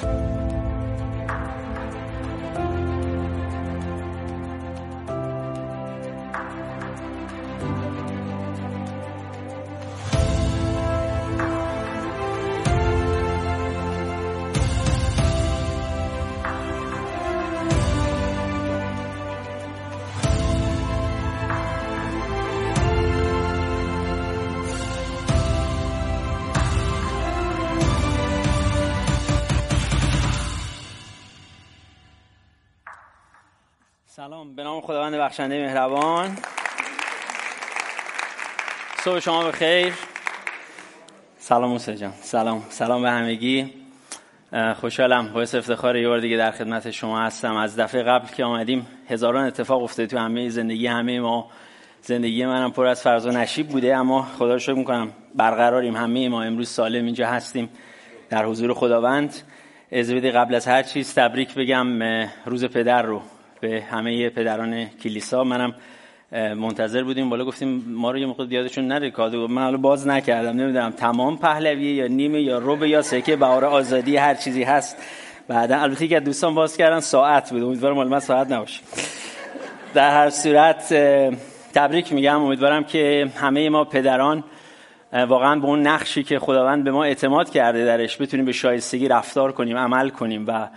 Bye. سلام. به نام خداوند بخشنده مهربان. صبح شما بخیر. سلام موسی جان. سلام. سلام به همگی. خوشحالم. باعث افتخار یه بار دیگه در خدمت شما هستم. از دفعه قبل که آمدیم هزاران اتفاق افتاده تو همه زندگی همه ما. زندگی منم پر از فرض و نشیب بوده اما خدا رو شکر می‌کنم برقراریم. همه ما امروز سالم اینجا هستیم در حضور خداوند. از قبل از هر چیز تبریک بگم روز پدر رو به همه پدران کلیسا. منم منتظر بودیم. بالا گفتیم ما رو یه موقع یادشون نره. کادو من حالا باز نکردم نمی‌دونم تمام پهلویه یا نیمه یا ربع یا سکه بهار آزادی هر چیزی هست. بعدا البته که دوستان باز کردن ساعت بود. امیدوارم مال من ساعت نباشه. در هر صورت تبریک میگم. امیدوارم که همه ما پدران واقعا به اون نقشی که خداوند به ما اعتماد کرده درش بتونیم به شایستگی رفتار کنیم عمل کنیم و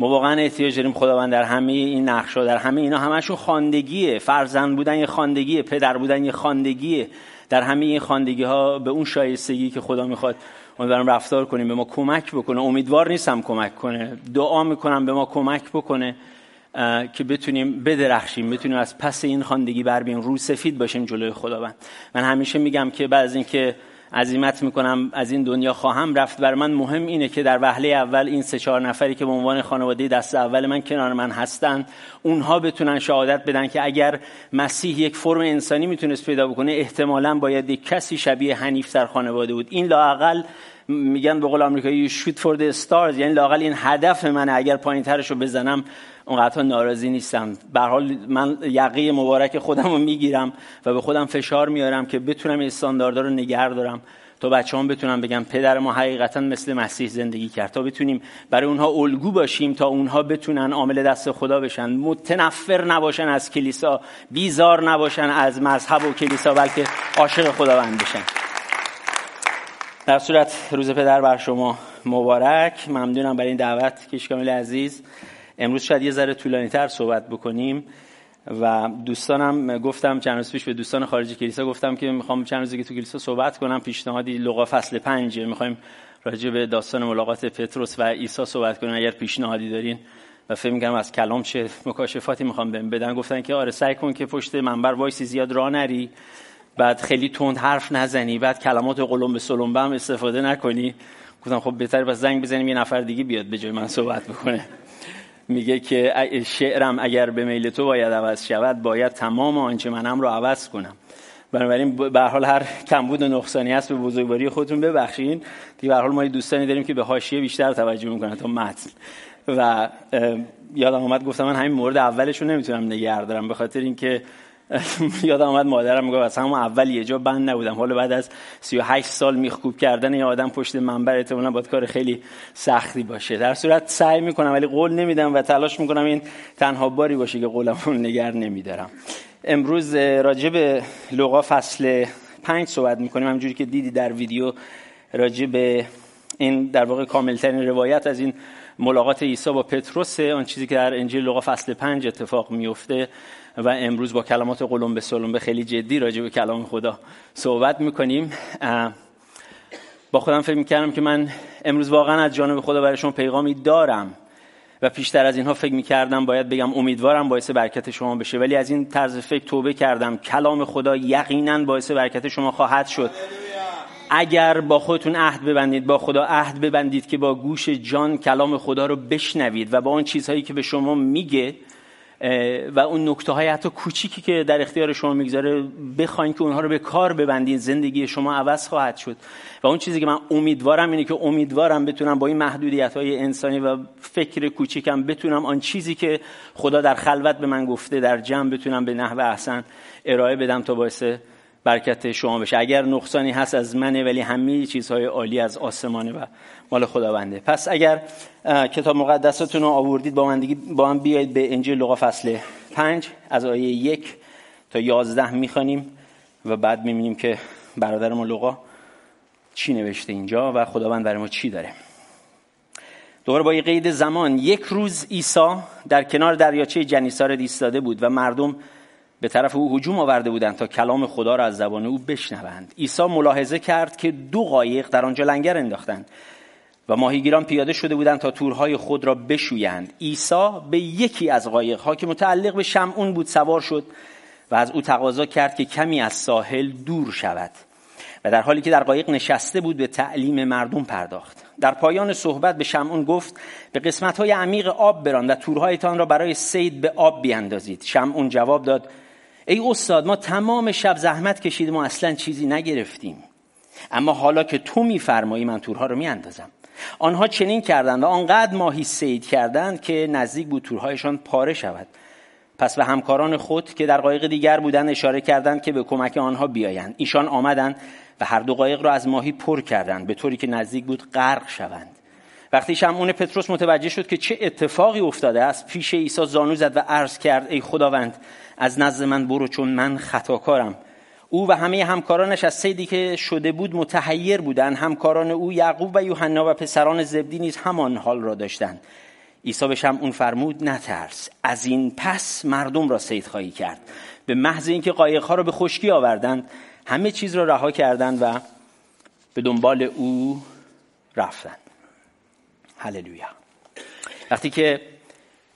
ما واقعا احتیاج داریم خداوند در همه این نقشا در همه اینا همشون خاندگیه فرزند بودن یه خاندگیه پدر بودن یه خاندگیه در همه این خاندگی ها به اون شایستگی که خدا می‌خواد امیدوارم رفتار کنیم به ما کمک بکنه. امیدوار نیستم کمک کنه. دعا می‌کنم به ما کمک بکنه که بتونیم بدرخشیم بتونیم از پس این خاندگی بر بیایم رو سفید باشیم جلوی خداوند. من همیشه میگم که از اینکه عظیمت می‌کنم از این دنیا خواهم رفت. بر من مهم اینه که در وهله اول این سه چهار نفری که به عنوان خانواده دست اول من کنار من هستن اونها بتونن شهادت بدن که اگر مسیح یک فرم انسانی می‌تونست پیدا بکنه احتمالا باید یک کسی شبیه حنیف در خانواده بود. این لاقل میگن به قول آمریکایی شوت فور دی استارز یعنی لاقل این هدف منه. اگر پایین ترش رو بزنم اونقدر ناراضی نیستم. به حال من یقه مبارک خودم رو می‌گیرم و به خودم فشار میارم که بتونم این استانداردها رو نگه دارم تا بچه هم بتونم بگم پدر ما حقیقتا مثل مسیح زندگی کرد. تا بتونیم برای اونها الگو باشیم تا اونها بتونن عامل دست خدا بشن. متنفر نباشن از کلیسا بیزار نباشن از مذهب و کلیسا بلکه عاشق خداوند بشن. در صورت روز پدر بر شما مبارک. ممنونم برای این دعوت کیشکامیل عزیز. امروز شاید یه ذره طولانی تر صحبت بکنیم و دوستانم گفتم چند روز پیش به دوستان خارجی کلیسا گفتم که می‌خوام چند روزی که تو کلیسا صحبت کنم پیشنهادی لغا فصل پنج. می‌خوایم راجع به داستان ملاقات پتروس و عیسی صحبت کنیم اگر پیشنهادی دارین و فکر می‌کنم از کلام چه مکاشفاتی می‌خوام بهم بدن گفتن که آره سعی کن که پشت منبر وایسی زیاد راه نری بعد خیلی تند حرف نزنی بعد کلمات قلم به سلم استفاده نکنی. گفتم خب بهتر بس زنگ بزنیم یه نفر دیگه بیاد به جای من صحبت بکنه. میگه که شعرم اگر به میل تو باید عوض شود باید تمام آنچه منم رو عوض کنم. بنابراین به حال هر کمبود و نقصانی هست به بزرگواری خودتون ببخشین. دیگه به حال ما دوستانی داریم که به حاشیه بیشتر توجه می‌کنن تا متن. و یادم اومد گفتم من همین مورد اولش رو نمی‌تونم نگه دارم به خاطر اینکه یادم آمد مادرم میگه از همون اول یه جا بند نبودم. حالا بعد از 38 سال میخکوب کردن یه آدم پشت منبر احتمالاً باید کار خیلی سختی باشه. در صورت سعی می‌کنم ولی قول نمیدم و تلاش می‌کنم این تنها باری باشه که قولمون نگر نمیدارم. امروز راجع به لغا فصل 5 صحبت می‌کنیم. همونجوری که دیدی در ویدیو راجع به این در واقع کاملترین روایت از این ملاقات عیسی با پتروس آن چیزی که در انجیل لوقا فصل 5 اتفاق میفته و امروز با کلمات قلم به سلم به خیلی جدی راجع به کلام خدا صحبت می‌کنیم. با خودم فکر می‌کردم که من امروز واقعا از جانب خدا برای شما پیغامی دارم و پیشتر از اینها فکر می‌کردم باید بگم امیدوارم باعث برکت شما بشه. ولی از این طرز فکر توبه کردم. کلام خدا یقینا باعث برکت شما خواهد شد. اگر با خودتون عهد ببندید با خدا عهد ببندید که با گوش جان کلام خدا رو بشنوید و با اون چیزهایی که به شما میگه و اون نکته های حتی کوچیکی که در اختیار شما می‌گذاره بخواین که اونها رو به کار ببندین زندگی شما عوض خواهد شد. و اون چیزی که من امیدوارم اینه که امیدوارم بتونم با این محدودیت های انسانی و فکر کوچیکم بتونم آن چیزی که خدا در خلوت به من گفته در جمع بتونم به نحو احسن ارائه بدم تا باعث برکت شما بشه. اگر نقصانی هست از منه ولی همه چیزهای عالی از آسمانه و مال خداونده. پس اگر کتاب مقدستون رو آوردید با من, با من بیایید به انجیل لغا فصل پنج از آیه یک تا یازده می‌خوانیم و بعد می‌بینیم که برادر ما لغا چی نوشته اینجا و خداوند برای ما چی داره. دوباره با یه قید زمان. یک روز عیسی در کنار دریاچه جنیسار ایستاده بود و مردم به طرف او هجوم آورده بودند تا کلام خدا را از زبان او بشنوند. عیسی ملاحظه کرد که دو قایق در آنجا لنگر انداختند و ماهیگیران پیاده شده بودند تا تورهای خود را بشویند. عیسی به یکی از قایقها که متعلق به شمعون بود سوار شد و از او تقاضا کرد که کمی از ساحل دور شود و در حالی که در قایق نشسته بود به تعلیم مردم پرداخت. در پایان صحبت به شمعون گفت به قسمت های عمیق آب بران و تورهایتان را برای سید به آب بیاندازید شمعون جواب داد ای استاد ما تمام شب زحمت کشیدیم و اصلا چیزی نگرفتیم. اما حالا که تو میفرمایی من تورها رو میاندازم. آنها چنین کردند و آنقدر ماهی سید کردند که نزدیک بود تورهایشان پاره شود. پس به همکاران خود که در قایق دیگر بودند اشاره کردند که به کمک آنها بیایند. ایشان آمدند و هر دو قایق را از ماهی پر کردند به طوری که نزدیک بود غرق شوند. وقتی شمعون پتروس متوجه شد که چه اتفاقی افتاده است پیش عیسی زانو زد و عرض کرد ای خداوند از نزد من برو چون من خطاکارم. او و همه همکارانش از سیدی که شده بود متحیر بودند. همکاران او یعقوب و یوحنا و پسران زبدی نیز همان حال را داشتند. عیسی به شمعون فرمود نترس از این پس مردم را سید خواهی کرد. به محض اینکه قایقها را به خشکی آوردند همه چیز را رها کردند و به دنبال او رفتند. هللویا. وقتی که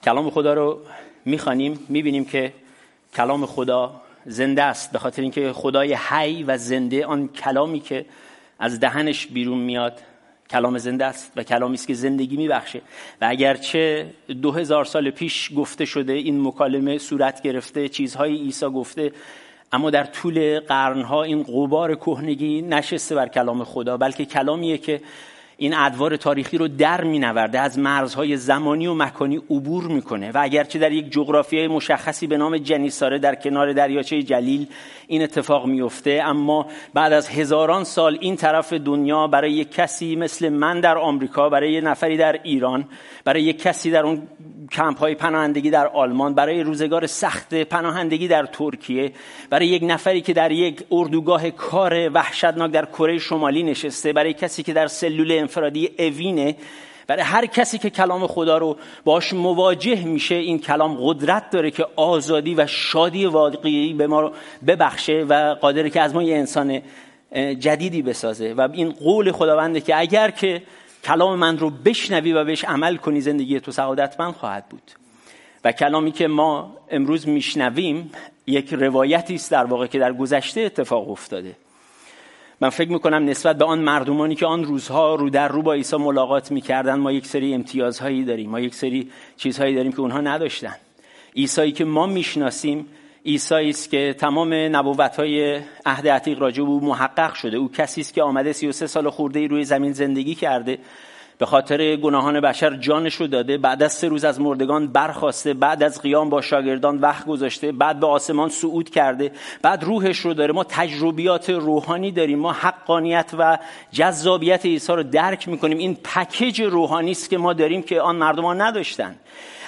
کلام خدا رو می‌خوانیم می‌بینیم که کلام خدا زنده است به خاطر اینکه خدای حی و زنده آن کلامی که از دهنش بیرون میاد کلام زنده است و کلامی است که زندگی میبخشه. و اگرچه دو هزار سال پیش گفته شده این مکالمه صورت گرفته چیزهای عیسی گفته اما در طول قرنها این قبار کهنگی نشسته بر کلام خدا بلکه کلامیه که این ادوار تاریخی رو در مینورده از مرزهای زمانی و مکانی عبور می‌کنه. و اگرچه در یک جغرافیای مشخصی به نام جنیساره در کنار دریاچه جلیل این اتفاق میفته اما بعد از هزاران سال این طرف دنیا برای یک کسی مثل من در آمریکا برای یک نفری در ایران برای یک کسی در اون کمپ های پناهندگی در آلمان برای روزگار سخت پناهندگی در ترکیه برای یک نفری که در یک اردوگاه کار وحشتناک در کره شمالی نشسته برای کسی که در سلول انفرادی اوینه. برای هر کسی که کلام خدا رو باش مواجه میشه این کلام قدرت داره که آزادی و شادی واقعی به ما رو ببخشه و قادره که از ما یه انسان جدیدی بسازه. و این قول خداونده که اگر که کلام من رو بشنوی و بهش عمل کنی زندگی تو سعادتمند خواهد بود. و کلامی که ما امروز میشنویم یک روایتی است در واقع که در گذشته اتفاق افتاده. من فکر می‌کنم نسبت به آن مردمانی که آن روزها رو در رو با عیسی ملاقات می‌کردن ما یک سری امتیازهایی داریم. ما یک سری چیزهایی داریم که اونها نداشتن. عیسی که ما می‌شناسیم عیسی است که تمام نبوت‌های عهد عتیق راجع او محقق شده. او کسی است که آمده 33 سال خورده روی زمین زندگی کرده. به خاطر گناهان بشر جانش رو داده بعد از سه روز از مردگان برخواسته بعد از قیام با شاگردان وقت گذاشته بعد به آسمان صعود کرده بعد روحش رو داره. ما تجربیات روحانی داریم ما حقانیت و جذابیت عیسی رو درک می‌کنیم. این پکیج روحانی است که ما داریم که آن مردمان نداشتن.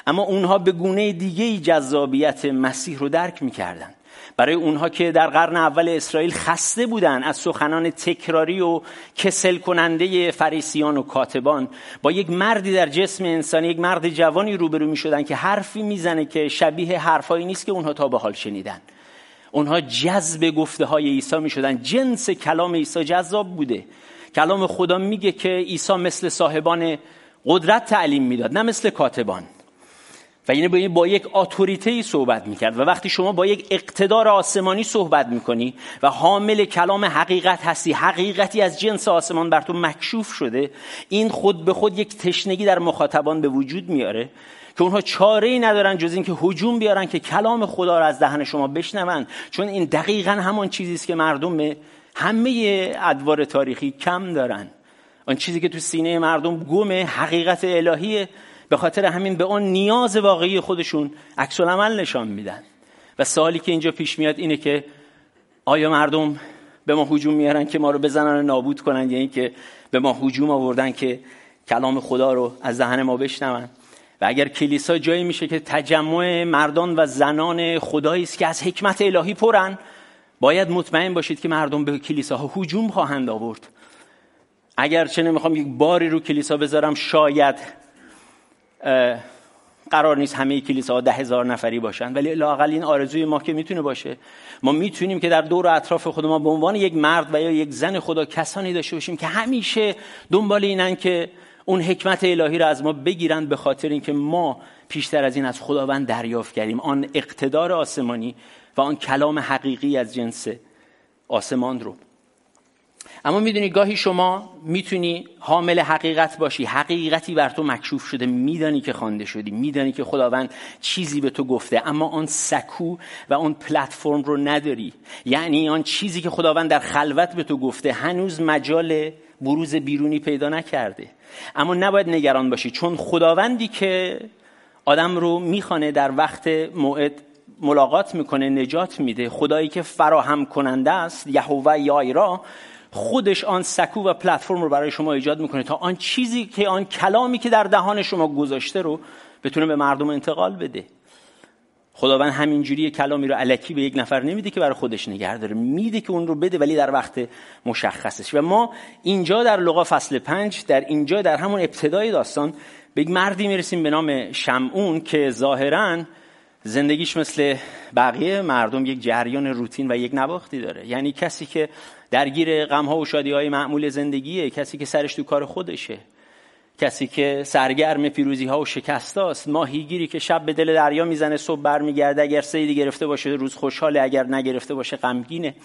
اما اونها به گونه دیگه جذابیت مسیح رو درک می‌کردن. برای اونها که در قرن اول اسرائیل خسته بودن از سخنان تکراری و کسل کننده فریسیان و کاتبان با یک مردی در جسم انسانی یک مرد جوانی روبرو می شدن که حرفی می‌زنه که شبیه حرفایی نیست که اونها تا به حال شنیدن. اونها جذب گفته های عیسی می شدن جنس کلام عیسی جذاب بوده. کلام خدا میگه که عیسی مثل صاحبان قدرت تعلیم می‌داد نه مثل کاتبان. و یعنی با یک اتوریته ای صحبت می‌کرد و وقتی شما با یک اقتدار آسمانی صحبت می‌کنی و حامل کلام حقیقت هستی حقیقتی از جنس آسمان بر تو مکشوف شده این خود به خود یک تشنگی در مخاطبان به وجود میاره که اونها چاره ای ندارن جز اینکه هجوم بیارن که کلام خدا را از دهن شما بشنون. چون این دقیقا همان چیزی است که مردم همه ادوار تاریخی کم دارن. آن چیزی که تو سینه مردم گم حقیقت الهیه. به خاطر همین به آن نیاز واقعی خودشون عکس عمل نشان میدن. و سوالی که اینجا پیش میاد اینه که آیا مردم به ما هجوم میارن که ما رو بزنن و نابود کنن؟ یا اینکه به ما هجوم آوردن که کلام خدا رو از دهن ما بشنون. و اگر کلیسا جایی میشه که تجمع مردان و زنان خدایی است که از حکمت الهی پرن باید مطمئن باشید که مردم به کلیساها هجوم خواهند آورد. اگر چه نمی‌خوام یک باری رو کلیسا بذارم شاید قرار نیست همه کلیساها ده هزار نفری باشن ولی لاقل این آرزوی ما که می‌تونه باشه. ما می‌تونیم که در دور اطراف خود ما به عنوان یک مرد و یا یک زن خدا کسانی داشته باشیم که همیشه دنبال اینن که اون حکمت الهی رو از ما بگیرن به خاطر اینکه ما پیشتر از این از خداوند دریافت کردیم. آن اقتدار آسمانی و آن کلام حقیقی از جنس آسمان رو. اما می‌دونی گاهی شما می‌تونی حامل حقیقت باشی. حقیقتی بر تو مکشوف شده. میدانی که خوانده شدی. میدانی که خداوند چیزی به تو گفته. اما آن سکو و آن پلتفرم رو نداری. یعنی آن چیزی که خداوند در خلوت به تو گفته هنوز مجال بروز بیرونی پیدا نکرده. اما نباید نگران باشی. چون خداوندی که آدم رو می‌خوانه در وقت موعد ملاقات می‌کنه نجات میده. خدایی که فراهم کننده است یهوه یایرا خودش آن سکو و پلتفرم رو برای شما ایجاد می‌کنه تا آن چیزی که آن کلامی که در دهان شما گذاشته رو بتونه به مردم انتقال بده. خداوند همینجوری کلامی رو علکی به یک نفر نمیده که برای خودش نگه داره. میده که اون رو بده ولی در وقت مشخصش. و ما اینجا در لغا فصل پنج در اینجا در همون ابتدای داستان به یک مردی می‌رسیم به نام شمعون که ظاهرا زندگیش مثل بقیه مردم یک جریان روتین و یک نواختی داره. یعنی کسی که درگیر غمها و شادی های معمول زندگیه کسی که سرش تو کار خودشه کسی که سرگرم پیروزی ها و شکست است ماهیگیری که شب به دل دریا می‌زنه صبح برمیگرده اگر سیدی گرفته باشه روز خوشحاله اگر نگرفته باشه غمگینه.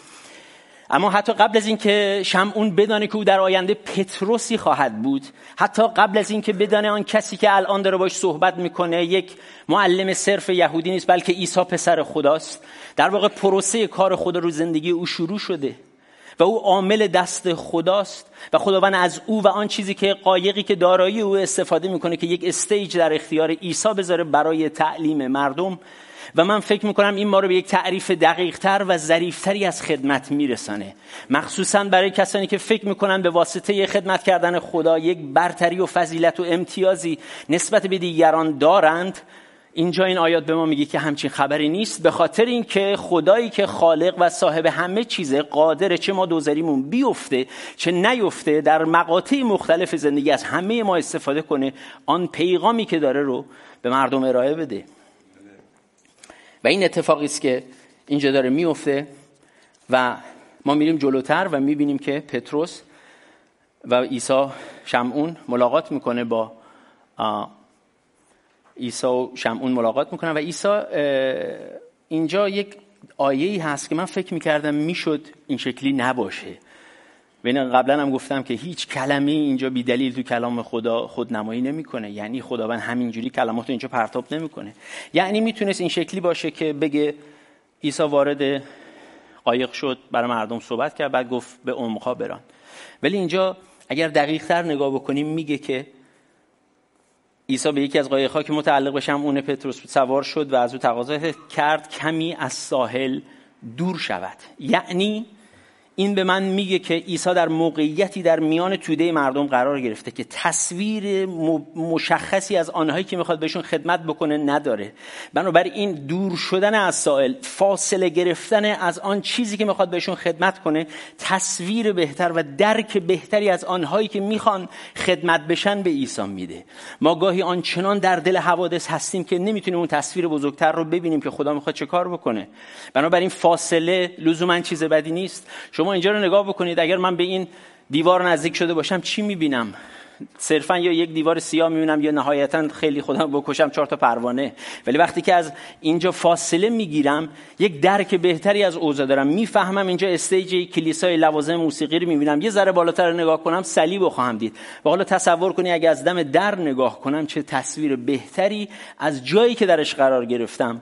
اما حتی قبل از اینکه شمعون بدانه که او در آینده پتروسی خواهد بود حتی قبل از اینکه بدانه آن کسی که الان داره باش صحبت می‌کنه یک معلم صرف یهودی نیست بلکه عیسی پسر خداست. در واقع پروسه کار خدا رو زندگی او شروع شده و او عامل دست خداست و خداوند از او و آن چیزی که قایقی که دارایی او استفاده می‌کنه که یک استیج در اختیار عیسی بذاره برای تعلیم مردم و من فکر می‌کنم این ما رو به یک تعریف دقیقتر و ظریفتری از خدمت میرسانه. مخصوصا برای کسانی که فکر می‌کنن به واسطه خدمت کردن خدا یک برتری و فضیلت و امتیازی نسبت به دیگران دارند اینجا این آیات به ما میگه که همچین خبری نیست به خاطر اینکه خدایی که خالق و صاحب همه چیزه قادره چه ما دوزاریمون بیفته چه نیفته در مقاطع مختلف زندگی از همه ما استفاده کنه آن پیغامی که داره رو به مردم ارائه بده. و این اتفاقی است که اینجا داره میفته و ما میریم جلوتر و می‌بینیم که پتروس و عیسی شمعون ملاقات می‌کنه با عیسی و شمعون ملاقات می‌کنن و عیسی اینجا یک آیه ای هست که من فکر می‌کردم می‌شد این شکلی نباشه. بین قبلا هم گفتم که هیچ کلمه اینجا بی دلیل تو کلام خدا خود نمایی نمی‌کنه. یعنی خداوند همینجوری کلمات اینجا پرتاب نمی‌کنه. یعنی می‌تونست این شکلی باشه که بگه عیسی وارد قایق شد برای مردم صحبت کرد بعد گفت به عمقا بران. ولی اینجا اگر دقیق تر نگاه بکنیم میگه که عیسی به یکی از قایق‌ها که متعلق به شمعون پتروس سوار شد و از او تقاضا کرد کمی از ساحل دور شود. یعنی این به من میگه که عیسی در موقعیتی در میان توده مردم قرار گرفته که تصویر مشخصی از آنهایی که می‌خواد بهشون خدمت بکنه نداره. بنابراین این دور شدن از سائل فاصله گرفتن از آن چیزی که می‌خواد بهشون خدمت کنه تصویر بهتر و درک بهتری از آنهایی که می‌خوان خدمت بشن به عیسی میده. ما گاهی آنچنان در دل حوادث هستیم که نمی‌تونیم اون تصویر بزرگتر رو ببینیم که خدا می‌خواد چه کار بکنه. بنابراین فاصله لزوما چیز بدی نیست. شما اینجا رو نگاه بکنید اگر من به این دیوار نزدیک شده باشم چی می‌بینم؟ صرفا یا یک دیوار سیاه می‌بینم یا نهایتا خیلی خودم بکشم چهار تا پروانه. ولی وقتی که از اینجا فاصله می‌گیرم یک درک بهتری از اوضاع دارم. می‌فهمم اینجا استیج کلیسای لوازم موسیقی رو می‌بینم. یه ذره بالاتر نگاه کنم صلیب خواهم دید. و حالا تصور کنی اگه از دم در نگاه کنم چه تصویر بهتری از جایی که درش قرار گرفتم.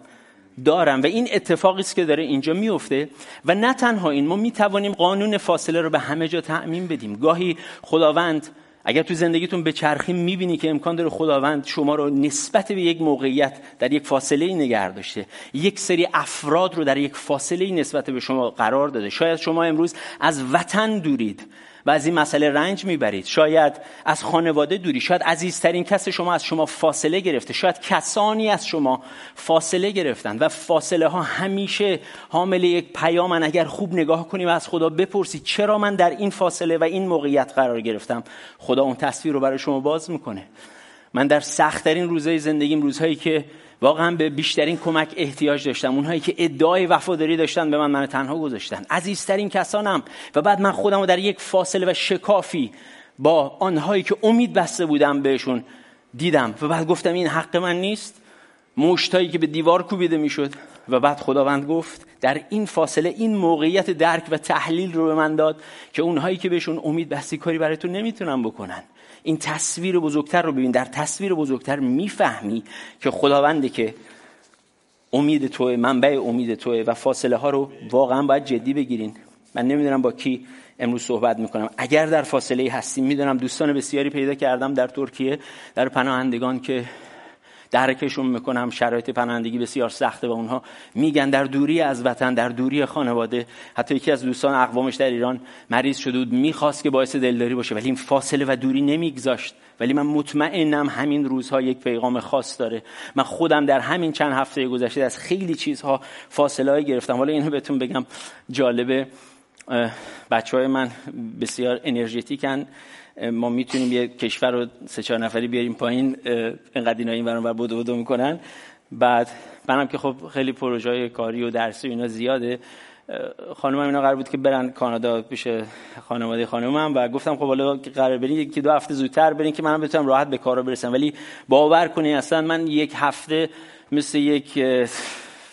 دارم و این اتفاقی است که داره اینجا میفته و نه تنها این ما می‌توانیم قانون فاصله رو به همه جا تعمین بدیم. گاهی خداوند اگر تو زندگیتون به چرخی می‌بینی که امکان داره خداوند شما رو نسبت به یک موقعیت در یک فاصله ای نگه داشته یک سری افراد رو در یک فاصله ای نسبت به شما قرار داده. شاید شما امروز از وطن دورید. و از این مسئله رنج می‌برید. شاید از خانواده دوری. شاید عزیزترین کس شما از شما فاصله گرفته. شاید کسانی از شما فاصله گرفتن. و فاصله ها همیشه حامل یک پیامن. اگر خوب نگاه کنیم و از خدا بپرسید چرا من در این فاصله و این موقعیت قرار گرفتم؟ خدا اون تصویر رو برای شما باز می‌کنه. من در سختترین روزهای زندگیم روزهایی که واقعا به بیشترین کمک احتیاج داشتم. اونهایی که ادعای وفاداری داشتن به من من تنها گذاشتن. عزیزترین کسانم. و بعد من خودم رو در یک فاصله و شکافی با آنهایی که امید بسته بودم بهشون دیدم. و بعد گفتم این حق من نیست. مشتایی که به دیوار کوبیده می‌شد. و بعد خداوند گفت در این فاصله این موقعیت درک و تحلیل رو به من داد که اونهایی که بهشون امید بستی کاری برای تو نمی‌تونن بکنن. این تصویر بزرگتر رو ببین. در تصویر بزرگتر می‌فهمی که خداونده که امید توه منبع امید توه و فاصله ها رو واقعا باید جدی بگیرین. من نمی‌دونم با کی امروز صحبت می‌کنم. اگر در فاصله هستیم می‌دونم دوستان بسیاری پیدا کردم در ترکیه در پناهندگان که درکشون می‌کنم. شرایط پناهندگی بسیار سخته و اونها میگن در دوری از وطن در دوری خانواده. حتی یکی از دوستان اقوامش در ایران مریض شده بود می‌خواست که باعث دلداری باشه. ولی این فاصله و دوری نمیگذاشت. ولی من مطمئنم همین روزها یک پیغام خاص داره. من خودم در همین چند هفته گذشته از خیلی چیزها فاصله های گرفتم. حالا اینو بهتون بگم. جالبه بچه های من بسیار انرژتیکن. ما می‌تونیم یه کشور رو سه چهار نفری بیاریم پایین اینقدر اینا این برام بودو بودو می‌کنن. بعد منم که خب خیلی پروژه کاری و درسی و اینا زیاده خانم اینا قرار بود که برن کانادا پیش خانواده خانمم و گفتم خب حالا قرار برین که دو هفته زودتر برین که منم بتونم راحت به کارا برسم. ولی باور کنین اصلا من یک هفته مثل یک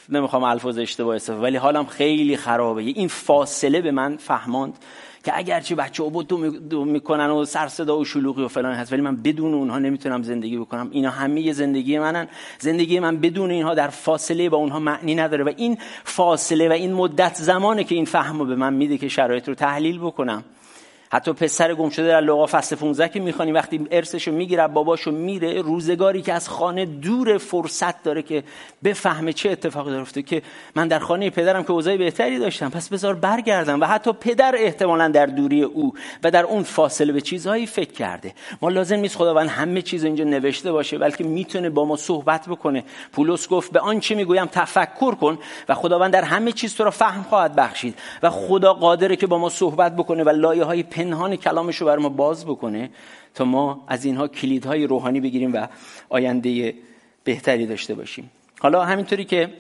نمی‌خوام الفاظ اشتباه استفاده ولی حالم خیلی خرابه. این فاصله به من فهماند که اگرچه بچه ها دو می‌کنن و سر صدا و شلوغی و فلان هست ولی من بدون اونها نمی‌تونم زندگی بکنم. اینا همه زندگی منن. زندگی من بدون اینها در فاصله با اونها معنی نداره و این فاصله و این مدت زمانه که این فهم به من میده که شرایط رو تحلیل بکنم. حتی پسر گم شده در لغا فصل 15 که می‌خوانی وقتی ارثشو می‌گیره باباشو میره روزگاری که از خانه دور فرصت داره که بفهمه چه اتفاقی داره که من در خانه پدرم که اوضاع بهتری داشتم پس بذار برگردم و حتی پدر احتمالا در دوری او و در اون فاصله به چیزهایی فکر کرده. ما لازم نیست خداوند همه چیز اینجا نوشته باشه بلکه می‌تونه با ما صحبت بکنه. پولس گفت به آنچه می‌گویم تفکر کن و خداوند در همه چیز تو را فهم خواهد بخشید و خدا قادره که با ما صحبت بکنه و لایه های پنهان کلامش رو بر ما باز بکنه تا ما از اینها کلیدهای روحانی بگیریم و آینده بهتری داشته باشیم. حالا همینطوری که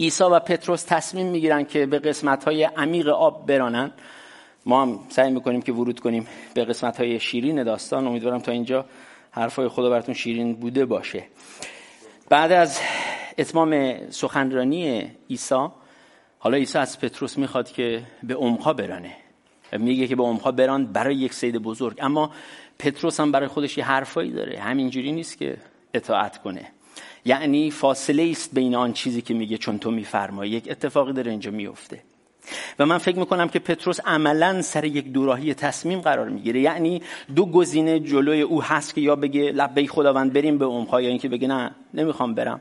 عیسی و پتروس تصمیم می‌گیرن که به قسمت های عمیق آب برانن ما هم سعی می‌کنیم که ورود کنیم به قسمت های شیرین داستان. امیدوارم تا اینجا حرفای خدا براتون شیرین بوده باشه. بعد از اتمام سخنرانی عیسی حالا عیسی از پتروس می‌خواد که به عمقا برانه. میگه که به عمقها بران برای یک سید بزرگ. اما پتروس هم برای خودش یه حرفایی داره. همینجوری نیست که اطاعت کنه. یعنی فاصله است بین آن چیزی که میگه چون تو میفرمایی. یک اتفاقی داره اینجا میفته و من فکر می‌کنم که پتروس عملا سر یک دوراهی تصمیم قرار می‌گیره. یعنی دو گزینه جلوی او هست که یا بگه لبه خداوند بریم به عمقها یا اینکه بگه نه نمی‌خوام برم.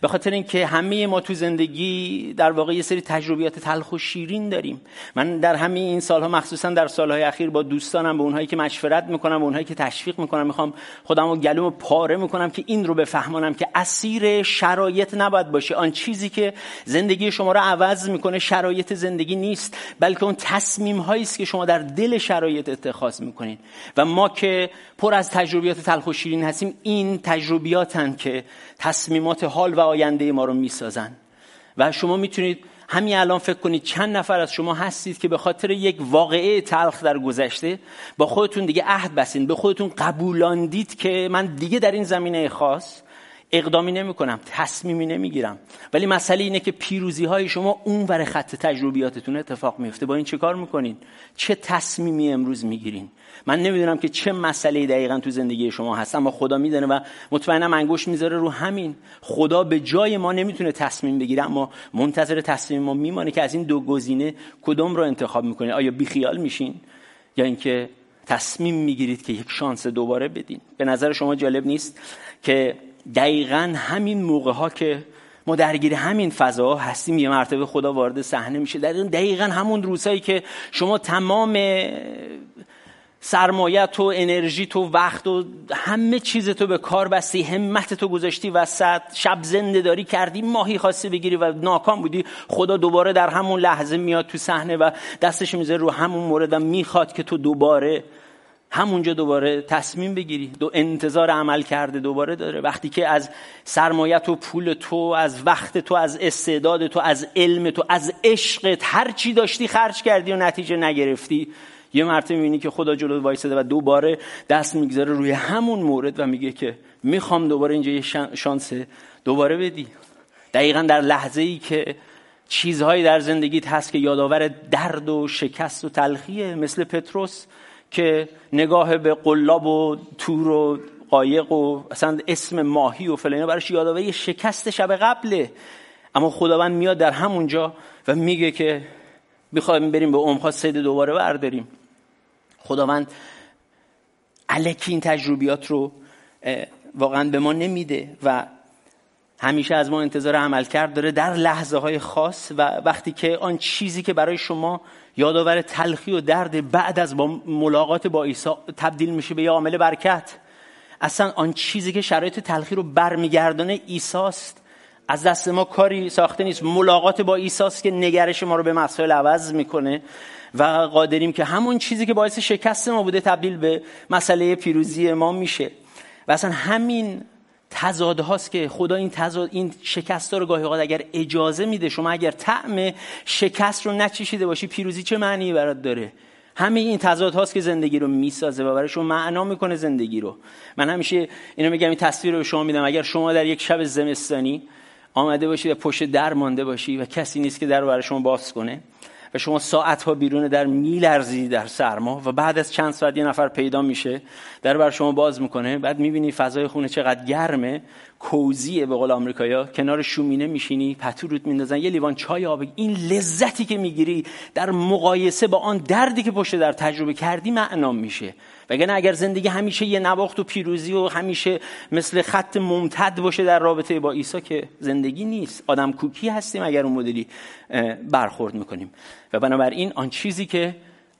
به خاطر اینکه همه ما تو زندگی در واقع یه سری تجربیات تلخ و شیرین داریم. من در همه این سالها مخصوصا در سالهای اخیر با دوستانم به اونهایی که مشورت می‌کنم به اونهایی که تشویق می‌کنم می‌خوام خودم رو گلوم پاره می‌کنم که این رو بفهمانم که اسیر شرایط نباید باشه. آن چیزی که زندگی شما رو عوض می‌کنه شرایط زندگی نیست بلکه اون تصمیم هایی است که شما در دل شرایط اتخاذ می‌کنین. و ما که پر از تجربیات تلخ و شیرین هستیم این تجربیاتن که تصمیمات حال و آینده ما رو می‌سازن. و شما می‌تونید همین الان فکر کنید چند نفر از شما هستید که به خاطر یک واقعه تلخ در گذشته با خودتون دیگه عهد بسین به خودتون قبولاندید که من دیگه در این زمینه خاص اقدامی نمی کنم تصمیمی نمی‌گیرم. ولی مسئله اینه که پیروزی های شما اون ور خط تجربیاتتون اتفاق میفته با این چه کار می‌کنین؟ چه تصمیمی امروز می‌گیرین؟ من نمی‌دونم که چه مسئله دقیقا تو زندگی شما هست اما خدا می‌دونه و مطمئنم انگوش می‌ذاره رو همین. خدا به جای ما نمی‌تونه تصمیم بگیره اما منتظر تصمیم ما میمانه که از این دو گزینه کدوم رو انتخاب می‌کنین آیا بیخیال میشین؟ یا اینکه تصمیم می‌گیرید که یک شانس دوباره بدین؟ به نظر شما جالب نیست که دقیقا همین موقع ها که ما درگیر همین فضا هستیم یه مرتبه خدا وارد صحنه میشه. در دقیقا همون روزهایی که شما تمام سرمایت و انرژی تو وقت و همه چیز تو به کار بستی همت تو گذاشتی وسط شب زنده داری کردی ماهی خواستی بگیری و ناکام بودی خدا دوباره در همون لحظه میاد تو صحنه و دستش می‌ذاره رو همون مورد می‌خواد که تو دوباره همونجا دوباره تصمیم بگیری. دو انتظار عمل کرده دوباره داره. وقتی که از سرمایت و پول تو از وقت تو از استعداد تو از علم تو از عشقت هر چی داشتی خرج کردی و نتیجه نگرفتی یه مرتبه می‌بینی که خدا جلو وایساده و دوباره دست می‌گذاره روی همون مورد و میگه که می‌خوام دوباره اینجا یه شانس دوباره بدی. دقیقا در لحظه ای که چیزهایی در زندگیت هست که یادآور درد و شکست و تلخیه مثل پتروس که نگاه به قلاب و تور و قایق و اصلا اسم ماهی و فلانه براش یادآور یه شکست شب قبله. اما خداوند میاد در همونجا و میگه که می‌خوایم بریم به عمقها سید دوباره برداریم. خداوند علکی این تجربیات رو واقعا به ما نمیده و همیشه از ما انتظار عمل کرد داره در لحظه های خاص و وقتی که آن چیزی که برای شما یادآور تلخی و درد بعد از با ملاقات با عیسی تبدیل میشه به یه عامل برکت. اصلا آن چیزی که شرایط تلخی رو برمیگردانه ایساست از دست ما کاری ساخته نیست. ملاقات با ایساست که نگرش ما رو به مسائل عوض می‌کنه و قادریم که همون چیزی که باعث شکست ما بوده تبدیل به مسئله پیروزی ما میشه. و اصلا همین تضاد هاست که خدا این تضاد این شکست رو گاهی اوقات اگر اجازه میده شما اگر طعم شکست رو نچشیده باشی پیروزی چه معنی برات داره؟ همه این تضاد هاست که زندگی رو می‌سازه و برای شما معنا می‌کنه زندگی رو. من همیشه اینو میگم این تصویر رو به شما میدم. اگر شما در یک شب زمستانی آمده باشید و پشت در مانده باشی و کسی نیست که در رو برای شما باز کنه و شما ساعت ها بیرون در میلرزی در سرما و بعد از چند ساعت یه نفر پیدا میشه در بر شما باز می‌کنه بعد می‌بینی فضای خونه چقدر گرمه کوزیه به قول آمریکایا کنار شومینه میشینی پتو روت میندازن یه لیوان چای آب. این لذتی که می‌گیری در مقایسه با آن دردی که پشت در تجربه کردی معنا میشه. وگرنه اگر زندگی همیشه یه نواخت و پیروزی و همیشه مثل خط ممتد باشه در رابطه با عیسی که زندگی نیست. آدم کوکی هستیم اگر اون مدلی برخورد می‌کنیم. و بنابراین آن چیزی که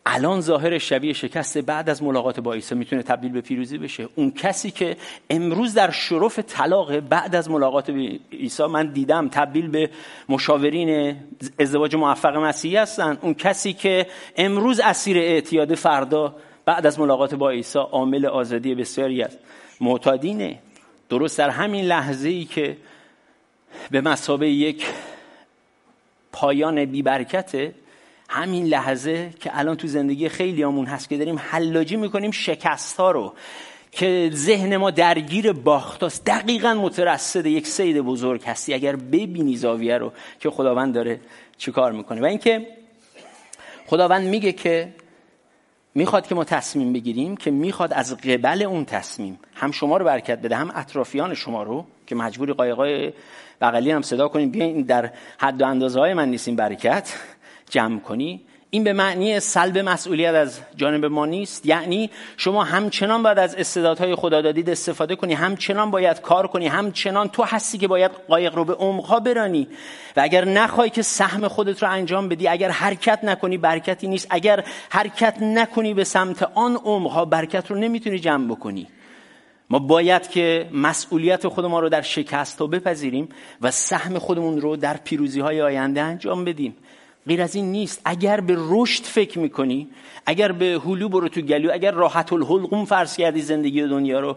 الان ظاهر شبیه شکست بعد از ملاقات با عیسی می‌تونه تبدیل به پیروزی بشه. اون کسی که امروز در شرف طلاق بعد از ملاقات با عیسی من دیدم تبدیل به مشاورین ازدواج موفق مسیحی هستن. اون کسی که امروز اسیر اعتیاد فردا بعد از ملاقات با عیسی عامل آزادی بسیاری است. معتادینه. درست در همین لحظه ای که به مسابه یک پایان بیبرکته همین لحظه که الان تو زندگی خیلی همون هست که داریم حلاجی می‌کنیم شکست ها رو که ذهن ما درگیر باختاست. دقیقا مترصد یک سید بزرگ هستی. اگر ببینی زاویه رو که خداوند داره چیکار می‌کنه. و اینکه خداوند میگه که می‌خواد که ما تصمیم بگیریم که می‌خواد از قبل اون تصمیم هم شما رو برکت بده هم اطرافیان شما رو که مجبوری قایقای بغلی هم صدا کنیم بیاین در حد و اندازه های من نیستیم برکت جمع کنی. این به معنی سلب مسئولیت از جانب ما نیست. یعنی شما همچنان باید از استعدادهای خدا دادید استفاده کنی همچنان باید کار کنی همچنان تو هستی که باید قایق رو به عمقها برانی. و اگر نخوای که سهم خودت رو انجام بدی اگر حرکت نکنی برکتی نیست. اگر حرکت نکنی به سمت آن عمقها برکت رو نمی‌تونی جمع بکنی. ما باید که مسئولیت خود ما رو در شکست ها بپذیریم و سهم خودمون رو در پیروزی های آینده انجام بدیم. غیر از این نیست. اگر به رشد فکر می‌کنی اگر به هلو برو تو گلو اگر راحت الحلقوم فرض کردی زندگی دنیا رو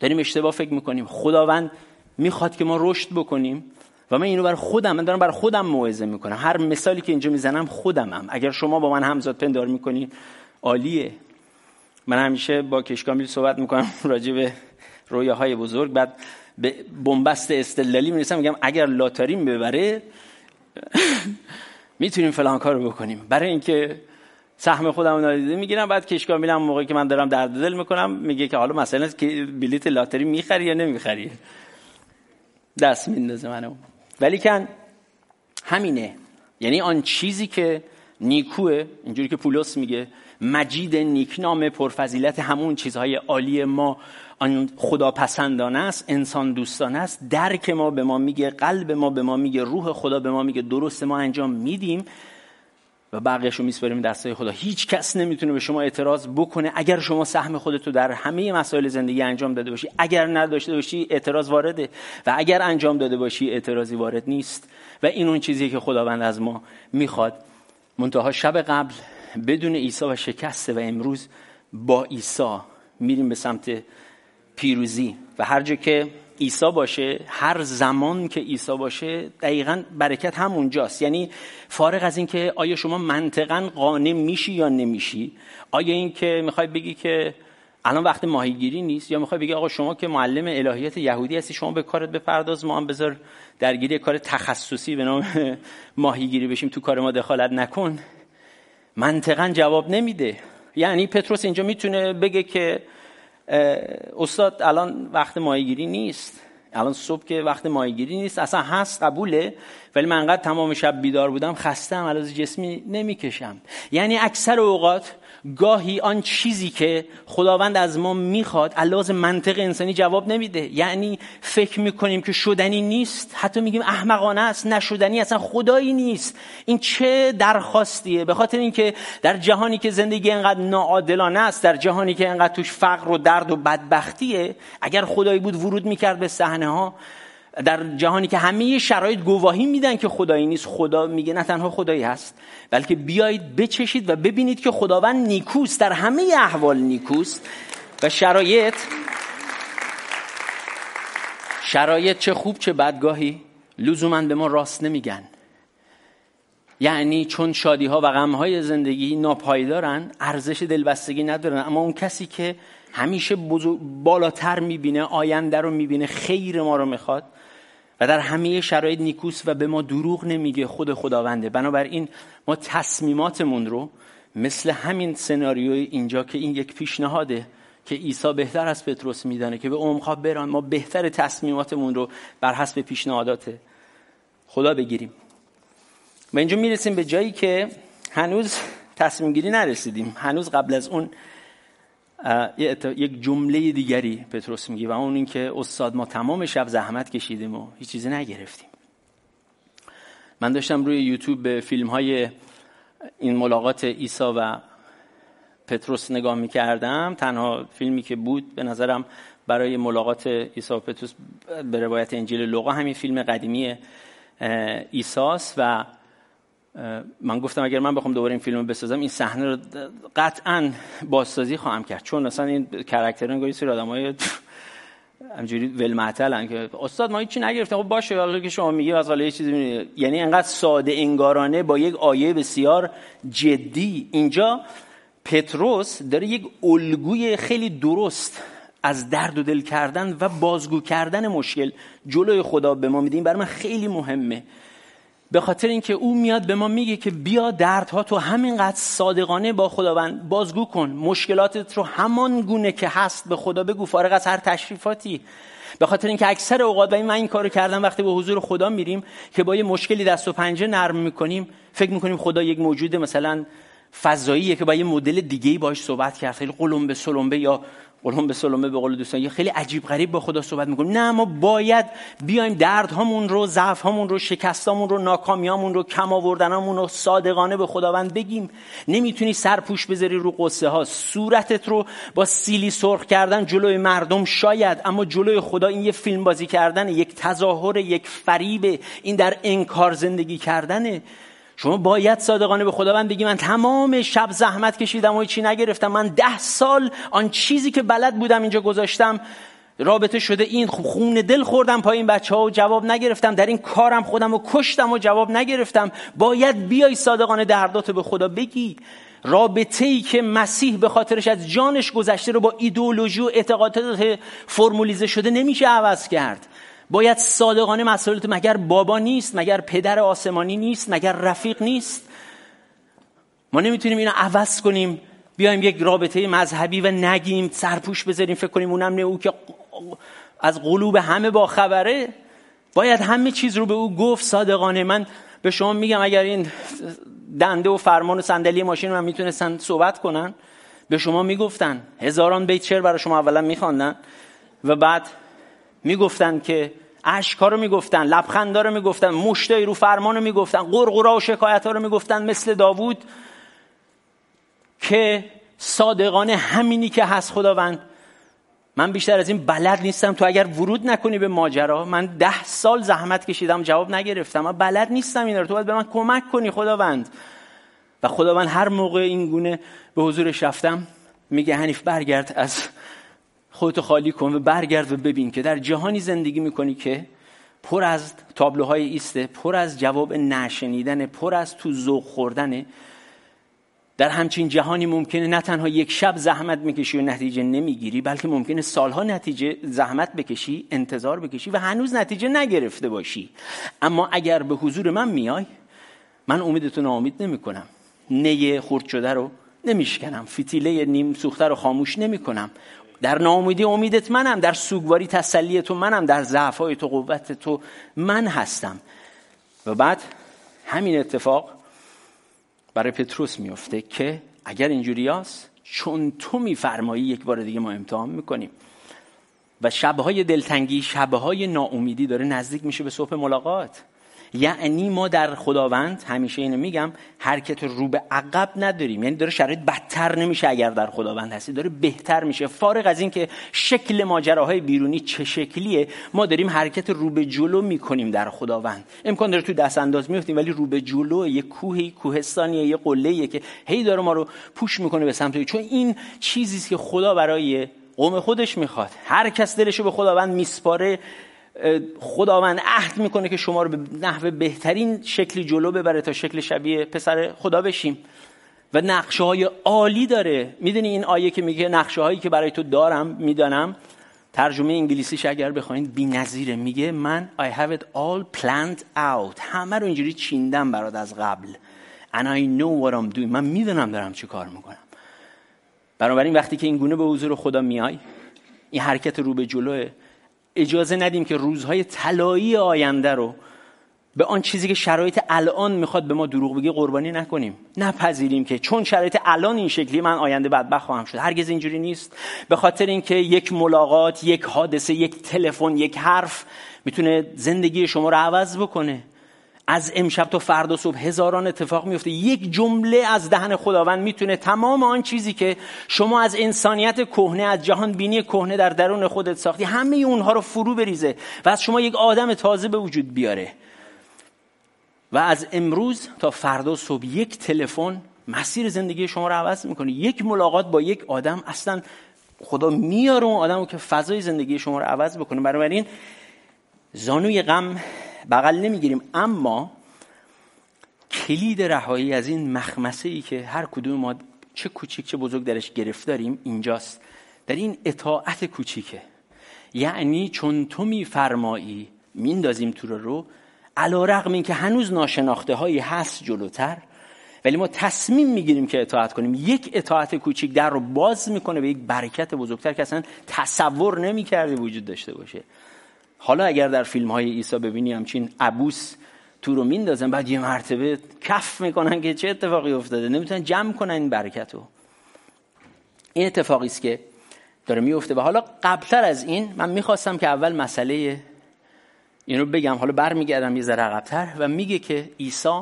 داریم اشتباه فکر می‌کنیم. خداوند می‌خواد که ما رشد بکنیم و من اینو بر خودم من دارم بر خودم موعظه می‌کنم. هر مثالی که اینجا می‌زنم خودمم. اگر شما با من همزاد پندار می‌کنی عالیه. من همیشه با کشکامیل صحبت می‌کنم راجع به رویاهای بزرگ. بعد به بنبست استدلالی می‌رسم میگم اگر لاتاریم ببره می‌تونیم فلان کار رو بکنیم. برای اینکه سهم خودم نادیده می‌گیرم بعد کشکا میرم موقعی که من دارم درد دل می‌کنم میگه که حالا مثلا که بلیت لاتری می‌خری یا نمی‌خری؟ دست میندازه منو. ولی کن همینه. یعنی آن چیزی که نیکوه اینجوری که پولس میگه مجید نیکنام پرفضیلت همون چیزهای عالی ما آن خدا پسندانه است انسان دوستانه است. درک ما به ما میگه قلب ما به ما میگه روح خدا به ما میگه درست ما انجام میدیم و بقیهش رو میسپاریم دستای خدا. هیچ کس نمی‌تونه به شما اعتراض بکنه. اگر شما سهم خودتو در همه مسائل زندگی انجام داده باشی اگر نداشته باشی اعتراض وارده. و اگر انجام داده باشی اعتراضی وارد نیست. و این اون چیزی که خداوند از ما می‌خواد. منتها شب قبل بدون عیسی و شکسته و امروز با عیسی میریم به سمت پیروزی. و هر جا که عیسی باشه هر زمان که عیسی باشه دقیقا برکت همونجاست. یعنی فارغ از اینکه آیا شما منطقا قانع میشی یا نمیشی آیا اینکه می‌خوای بگی که الان وقت ماهیگیری نیست یا می‌خوای بگی آقا شما که معلم الهیات یهودی هستی شما به کارت بپرداز ما هم بذار درگیری کار تخصصی به نام ماهیگیری بشیم تو کار ما دخالت نکن. منطقا جواب نمیده. یعنی پتروس اینجا می‌تونه بگه که استاد الان وقت ماهیگیری نیست. الان صبح که وقت ماهیگیری نیست. اصلا هست قبوله. ولی من انقدر تمام شب بیدار بودم خستم علاوه جسمی نمی‌کشم. یعنی اکثر اوقات گاهی آن چیزی که خداوند از ما می‌خواد علاوه منطق انسانی جواب نمیده. یعنی فکر می‌کنیم که شدنی نیست. حتی میگیم احمقانه است نشدنی اصلا خدایی نیست. این چه درخواستیه؟ به خاطر اینکه در جهانی که زندگی انقدر ناعادلانه است در جهانی که انقدر توش فقر و درد و بدبختیه اگر خدایی بود ورود می‌کرد به صحنه ها در جهانی که همه شرایط گواهی میدن که خدایی نیست خدا میگه نه تنها خدایی هست بلکه بیایید بچشید و ببینید که خداوند نیکوست در همه احوال نیکوست. و شرایط شرایط چه خوب چه بدگاهی لزوما به ما راست نمیگن. یعنی چون شادی ها و غم های زندگی ناپایدارن ارزش دلبستگی ندارن. اما اون کسی که همیشه بالاتر می‌بینه آینده رو می‌بینه خیر ما رو می‌خواد و در همه شرایط نیکوس و به ما دروغ نمیگه خود خداونده. بنابراین ما تصمیماتمون رو مثل همین سناریوی اینجا که این یک پیشنهاده که عیسی بهتر از پتروس میدانه که به عمقا بران ما بهتر تصمیماتمون رو بر حسب پیشنهادات خدا بگیریم. و اینجا می‌رسیم به جایی که هنوز تصمیم گیری نرسیدیم. هنوز قبل از اون یک جمله دیگری پتروس میگه و اون این که استاد ما تمام شب زحمت کشیدیم و هیچ چیزی نگرفتیم. من داشتم روی یوتیوب به فیلم های این ملاقات عیسی و پتروس نگاه می‌کردم. تنها فیلمی که بود به نظرم برای ملاقات عیسی و پتروس به روایت انجیل لوقا همین فیلم قدیمی ایساس و من گفتم اگر من بخوام دوباره این فیلم بسازم این صحنه رو قطعا بازسازی خواهم کرد. چون مثلا این کرکترن گاهی سری آدمای همجوری ول معطلن که استاد ما هیچی نگرفتیم خب باشه حالا که شما میگی از حالا یه چیزی یعنی انقدر ساده انگارانه با یک آیه بسیار جدی. اینجا پتروس داره یک الگوی خیلی درست از درد و دل کردن و بازگو کردن مشکل جلوی خدا به ما میدیم برای من خیلی مهمه. به خاطر اینکه او میاد به ما میگه که بیا دردها تو همینقدر صادقانه با خداوند بازگو کن. مشکلاتت رو همان گونه که هست به خدا بگو. فارغ از هر تشریفاتی. به خاطر اینکه اکثر اوقات این من این کارو کردم وقتی به حضور خدا میریم که با یه مشکلی دست و پنجه نرم می‌کنیم فکر می‌کنیم خدا یک موجود مثلا فضاییه که با یه مدل دیگه باش صحبت کرد. خیلی قلمبه سلمبه یا قلم به سلمه به قول دوستان یه خیلی عجیب غریب با خدا صحبت می‌کنیم. نه ما باید بیایم درد هامون رو ضعف هامون رو شکستامون رو ناکامیامون رو کم آوردنامون رو صادقانه به خداوند بگیم. نمی‌تونی سرپوش بذاری رو قصه ها صورتت رو با سیلی سرخ کردن جلوی مردم شاید اما جلوی خدا این یه فیلم بازی کردن یک تظاهر یک فریب این در انکار زندگی کردنه. شما باید صادقانه به خداوند بگی من تمام شب زحمت کشیدم و چی نگرفتم. من ده سال آن چیزی که بلد بودم اینجا گذاشتم. رابطه شده این خون دل خوردم پای این بچه ها و جواب نگرفتم. در این کارم خودم و کشتم و جواب نگرفتم. باید بیای صادقانه دردات به خدا بگی. رابطه ای که مسیح به خاطرش از جانش گذشته رو با ایدئولوژی و اعتقادات فرمولیزه شده نمیشه عوض کرد. باید صادقانه مسئولیت مگر بابا نیست مگر پدر آسمانی نیست مگر رفیق نیست. ما نمی‌تونیم اینو عوض کنیم بیایم یک رابطه مذهبی و نگیم سرپوش بذاریم فکر کنیم اونم نه او که از قلوب همه با خبره. باید همه چیز رو به او گفت صادقانه. من به شما میگم اگر این دنده و فرمان و صندلی ماشین من می‌تونستن صحبت کنن به شما می‌گفتن هزاران بیت شعر برای شما اولا میخواندن و بعد می‌گفتن که اشکا رو می‌گفتن لبخندا رو می‌گفتن مشتای رو فرمان رو می‌گفتن قرقرا و شکایت ها رو می‌گفتن مثل داوود که صادقانه همینی که هست خداوند. من بیشتر از این بلد نیستم تو اگر ورود نکنی به ماجرا. من ده سال زحمت کشیدم جواب نگرفتم من بلد نیستم این رو. تو باید به من کمک کنی خداوند. و خداوند هر موقع این گونه به حضورش رفتم میگه حنیف برگرد از خودتو خالی کن و برگرد و ببین که در جهانی زندگی می‌کنی که پر از تابلوهای ایسته پر از جواب نشنیدن پر از تو ذوق خوردنه در همچین جهانی ممکنه نه تنها یک شب زحمت می‌کشی و نتیجه نمی‌گیری بلکه ممکنه سالها نتیجه زحمت بکشی انتظار بکشی و هنوز نتیجه نگرفته باشی. اما اگر به حضور من میای من امیدتون ناامید نمی‌کنم. نیه خورد شده رو نمیشکنم. فتیله نیم سوخته رو خاموش نمی‌کنم. در ناامیدی امیدت منم در سوگواری تسلی تو منم در ضعفای تو قوت تو من هستم. و بعد همین اتفاق برای پتروس میفته که اگر اینجوری هست چون تو میفرمایی یک بار دیگه ما امتحان می‌کنیم. و شبهای دلتنگی شبهای ناامیدی داره نزدیک میشه به صبح ملاقات. یعنی ما در خداوند همیشه اینو میگم حرکت رو به عقب نداریم. یعنی داره شرایط بدتر نمیشه اگر در خداوند هستی. داره بهتر میشه. فارغ از اینکه شکل ماجراهای بیرونی چه شکلیه ما داریم حرکت رو به جلو می‌کنیم در خداوند. امکان داره تو دست انداز میفتیم ولی رو به جلو یه کوهی کوهستانیه یه قله که هی داره ما رو پوش می‌کنه به سمت چون این چیزی که خدا برای قوم خودش می‌خواد. هر کس دلشو به خداوند میسپاره خداوند عهد می‌کنه که شما رو به نحو بهترین شکلی جلو ببره تا شکل شبیه پسر خدا بشیم. و نقشه های عالی داره. می‌دونی این آیه که میگه نقشه هایی که برای تو دارم می‌دانم. ترجمه انگلیسیش اگر بخواین بی نظیره میگه من I have it all planned out. همه رو اینجوری چیندم برات از قبل. And I know what I'm doing. من می‌دونم دارم چه کار می‌کنم. بنابراین وقتی که این گونه به حضور خدا میای این حرکت رو به جلوه اجازه ندیم که روزهای طلایی آینده رو به آن چیزی که شرایط الان می‌خواد به ما دروغ بگه قربانی نکنیم. نپذیریم که چون شرایط الان این شکلی من آینده بدبخت خواهم شد. هرگز اینجوری نیست. به خاطر اینکه یک ملاقات یک حادثه یک تلفن یک حرف می‌تونه زندگی شما رو عوض بکنه. از امشب تا فردا صبح هزاران اتفاق میفته. یک جمله از دهن خداوند می‌تونه تمام آن چیزی که شما از انسانیت کهنه از جهان بینی کهنه در درون خودت ساختی همه اونها رو فرو بریزه و از شما یک آدم تازه به وجود بیاره. و از امروز تا فردا صبح یک تلفن مسیر زندگی شما رو عوض می‌کنه. یک ملاقات با یک آدم. اصلا خدا میاره اون آدم که فضای زندگی شما رو عوض بکنه. بنابراین زانوی غم بغل نمی‌گیریم. اما کلید رهایی از این مخمسه ای که هر کدوم ما چه کوچیک چه بزرگ درش گرفتاریم اینجاست. در این اطاعت کوچیکه. یعنی چون تو میفرمایی میندازیم تو رو رو علا رقم این که هنوز ناشناخته هایی هست جلوتر ولی ما تصمیم می‌گیریم که اطاعت کنیم. یک اطاعت کوچیک در رو باز می‌کنه به یک برکت بزرگتر که اصلا تصور نمی‌کردی وجود داشته باشه. حالا اگر در فیلم های ایسا ببینی همچین عبوس تو رو میندازن بعد یه مرتبه کف می‌کنن که چه اتفاقی افتاده؟ نمی‌تونن جمع کنن این برکت رو. این اتفاقی است که داره میفته و حالا قبلتر از این من می‌خواستم که اول مسئله این رو بگم. حالا برمیگردم یه ذره عقبتر و میگه که عیسی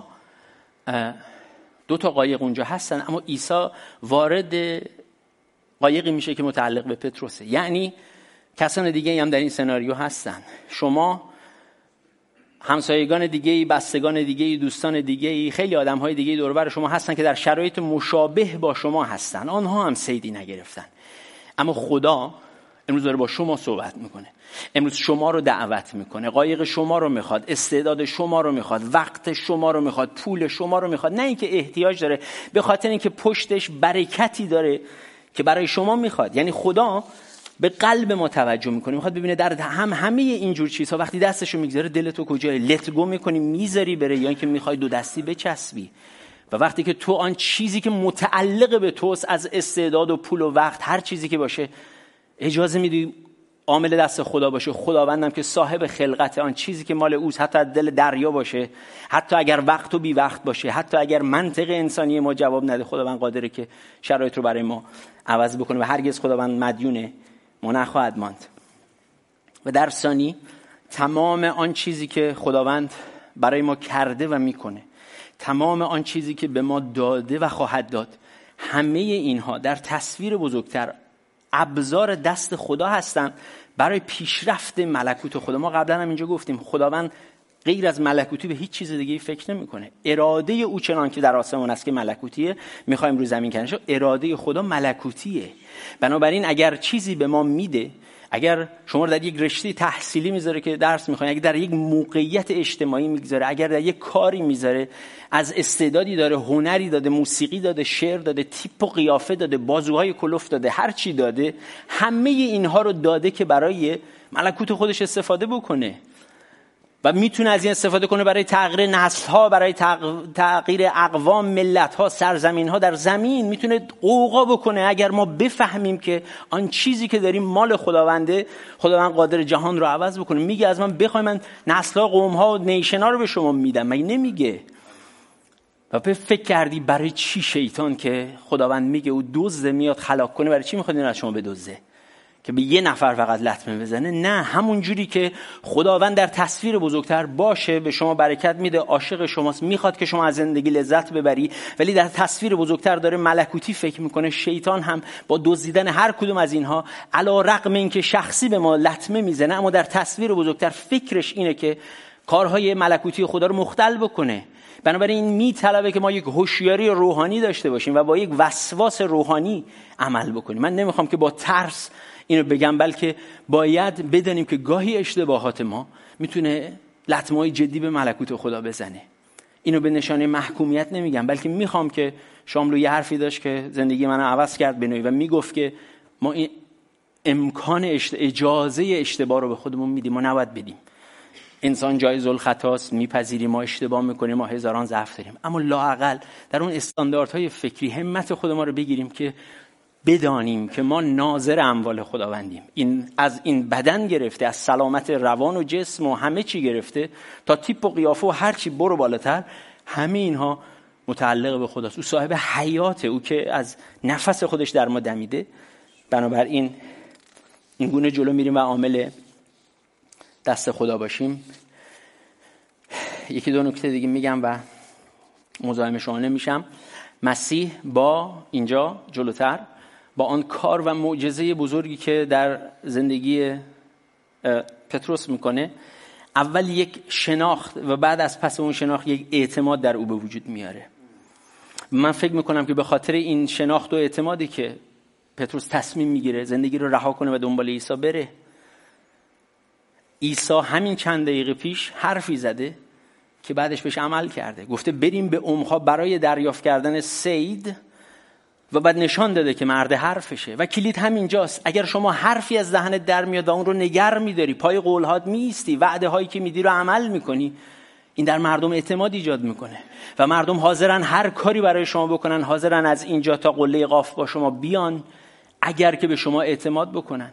دو تا قایق اونجا هستن اما عیسی وارد قایقی میشه که متعلق به پتروسه. یعنی کسان دیگه هم در این سناریو هستن. شما همسایگان دیگه بستگان دیگه دوستان دیگه خیلی آدم های دیگه دوربر شما هستن که در شرایط مشابه با شما هستن. آنها هم سیدی نگرفتن. اما خدا امروز داره با شما صحبت می‌کنه. امروز شما رو دعوت می‌کنه. قایق شما رو می‌خواد استعداد شما رو می‌خواد وقت شما رو می‌خواد پول شما رو می‌خواد. نه اینکه احتیاج داره به خاطر اینکه پشتش برکتی داره که برای شما می‌خواد. یعنی خدا به قلب ما توجه می‌کنه می‌خواد ببینه در هم همه اینجور چیزها وقتی دستشو می‌گذاره دل تو کجای لت گو می‌کنی می‌ذاری بره یا اینکه می‌خوای دو دستی بچسبی. و وقتی که تو آن چیزی که متعلق به توست از استعداد و پول و وقت هر چیزی که باشه اجازه میدی عامل دست خدا باشه. خداوندم که صاحب خلقت آن چیزی که مال اوست حتی از دل دریا باشه حتی اگر وقت و بی وقت باشه حتی اگر منطق انسانی ما جواب نده خداوند قادره که شرایط رو برای ما عوض بکنه. و هرگز خداوند مدیونه ما نخواهد ماند. و در ثانی تمام آن چیزی که خداوند برای ما کرده و می‌کنه تمام آن چیزی که به ما داده و خواهد داد همه اینها در تصویر بزرگتر ابزار دست خدا هستند. برای پیشرفت ملکوت خدا. ما قبلا هم اینجا گفتیم خداوند غیر از ملکوتی به هیچ چیز دیگه فکر نمی‌کنه. اراده او چنان که در آسمان است که ملکوتیه می‌خوایم رو زمین کنش اراده خدا ملکوتیه. بنابراین اگر چیزی به ما میده اگر شما در یک رشته تحصیلی می‌ذاره که درس می‌خواین اگر در یک موقعیت اجتماعی می‌گذاره اگر در یک کاری می‌ذاره از استعدادی داره هنری داده موسیقی داده شعر داده تیپ و قیافه داده بازوهای کلوف داده هر چی داده همه اینها رو داده که برای ملکوت خودش استفاده بکنه. و می‌تونه از این استفاده کنه برای تغییر نسل ها برای تغییر اقوام ملت ها سرزمین ها در زمین. می‌تونه قوقا بکنه. اگر ما بفهمیم که آن چیزی که داریم مال خداونده خداوند قادر جهان رو عوض بکنه میگه از من بخوای من نسل ها قوم ها و نیشن ها رو به شما میدم. مگه نمیگه؟ و به فکر کردی برای چی شیطان که خداوند میگه او دزده میاد خلاق کنه برای چی می‌خواد از شما بدزده؟ که به یه نفر فقط لطمه بزنه. نه همون جوری که خداوند در تصویر بزرگتر باشه به شما برکت میده عاشق شماست می‌خواد که شما از زندگی لذت ببری. ولی در تصویر بزرگتر داره ملکوتی فکر می‌کنه شیطان هم با دزدیدن هر کدوم از اینها علا رقم اینکه شخصی به ما لطمه می‌زنه اما در تصویر بزرگتر فکرش اینه که کارهای ملکوتی خدا رو مختل بکنه. بنابراین این میطلبه که ما یک هوشیاری روحانی داشته باشیم و با یک وسواس روحانی عمل بکنیم. من نمی‌خوام که با ترس اینو بگم بلکه باید بدانیم که گاهی اشتباهات ما می‌تونه لطمه جدی به ملکوت خدا بزنه. اینو به نشانه محکومیت نمیگم بلکه می‌خوام که شاملو یه حرفی داشت که زندگی منو عوض کرد به و می‌گفت که ما این امکان اجازه اشتباه رو به خودمون میدیم ما نباید بدیم. انسان جایز الخطاست میپذیریم ما اشتباه می‌کنیم ما هزاران ضعف داریم. اما لاقل در اون استانداردهای فکری همت خود ما رو بگیریم که بدانیم که ما ناظر اموال خداوندیم. این از این بدن گرفته از سلامت روان و جسم و همه چی گرفته تا تیپ و قیافه و هر چی برو بالاتر همه اینها متعلق به خداست. او صاحب حیاته او که از نفس خودش در ما دمیده. بنابراین این گونه جلو میریم و عامل دست خدا باشیم. یکی دو نکته دیگه میگم و مزاحم شما نمیشم. مسیح با اینجا جلوتر. با آن کار و معجزه بزرگی که در زندگی پتروس می‌کنه اول یک شناخت و بعد از پس اون شناخت یک اعتماد در او به وجود میاره. من فکر می‌کنم که به خاطر این شناخت و اعتمادی که پتروس تصمیم می‌گیره زندگی رو رها کنه و دنبال عیسی بره عیسی همین چند دقیقه پیش حرفی زده که بعدش بهش عمل کرده. گفته بریم به عمقها برای دریافت کردن سید و بعد نشان داده که مرد حرفشه. و کلید همینجاست. اگر شما حرفی از دهنت در میاد و اون رو نگر میداری پای قولهات میستی وعده هایی که میدی رو عمل می‌کنی این در مردم اعتماد ایجاد می‌کنه. و مردم حاضرن هر کاری برای شما بکنن حاضرن از اینجا تا قله قاف با شما بیان اگر که به شما اعتماد بکنن.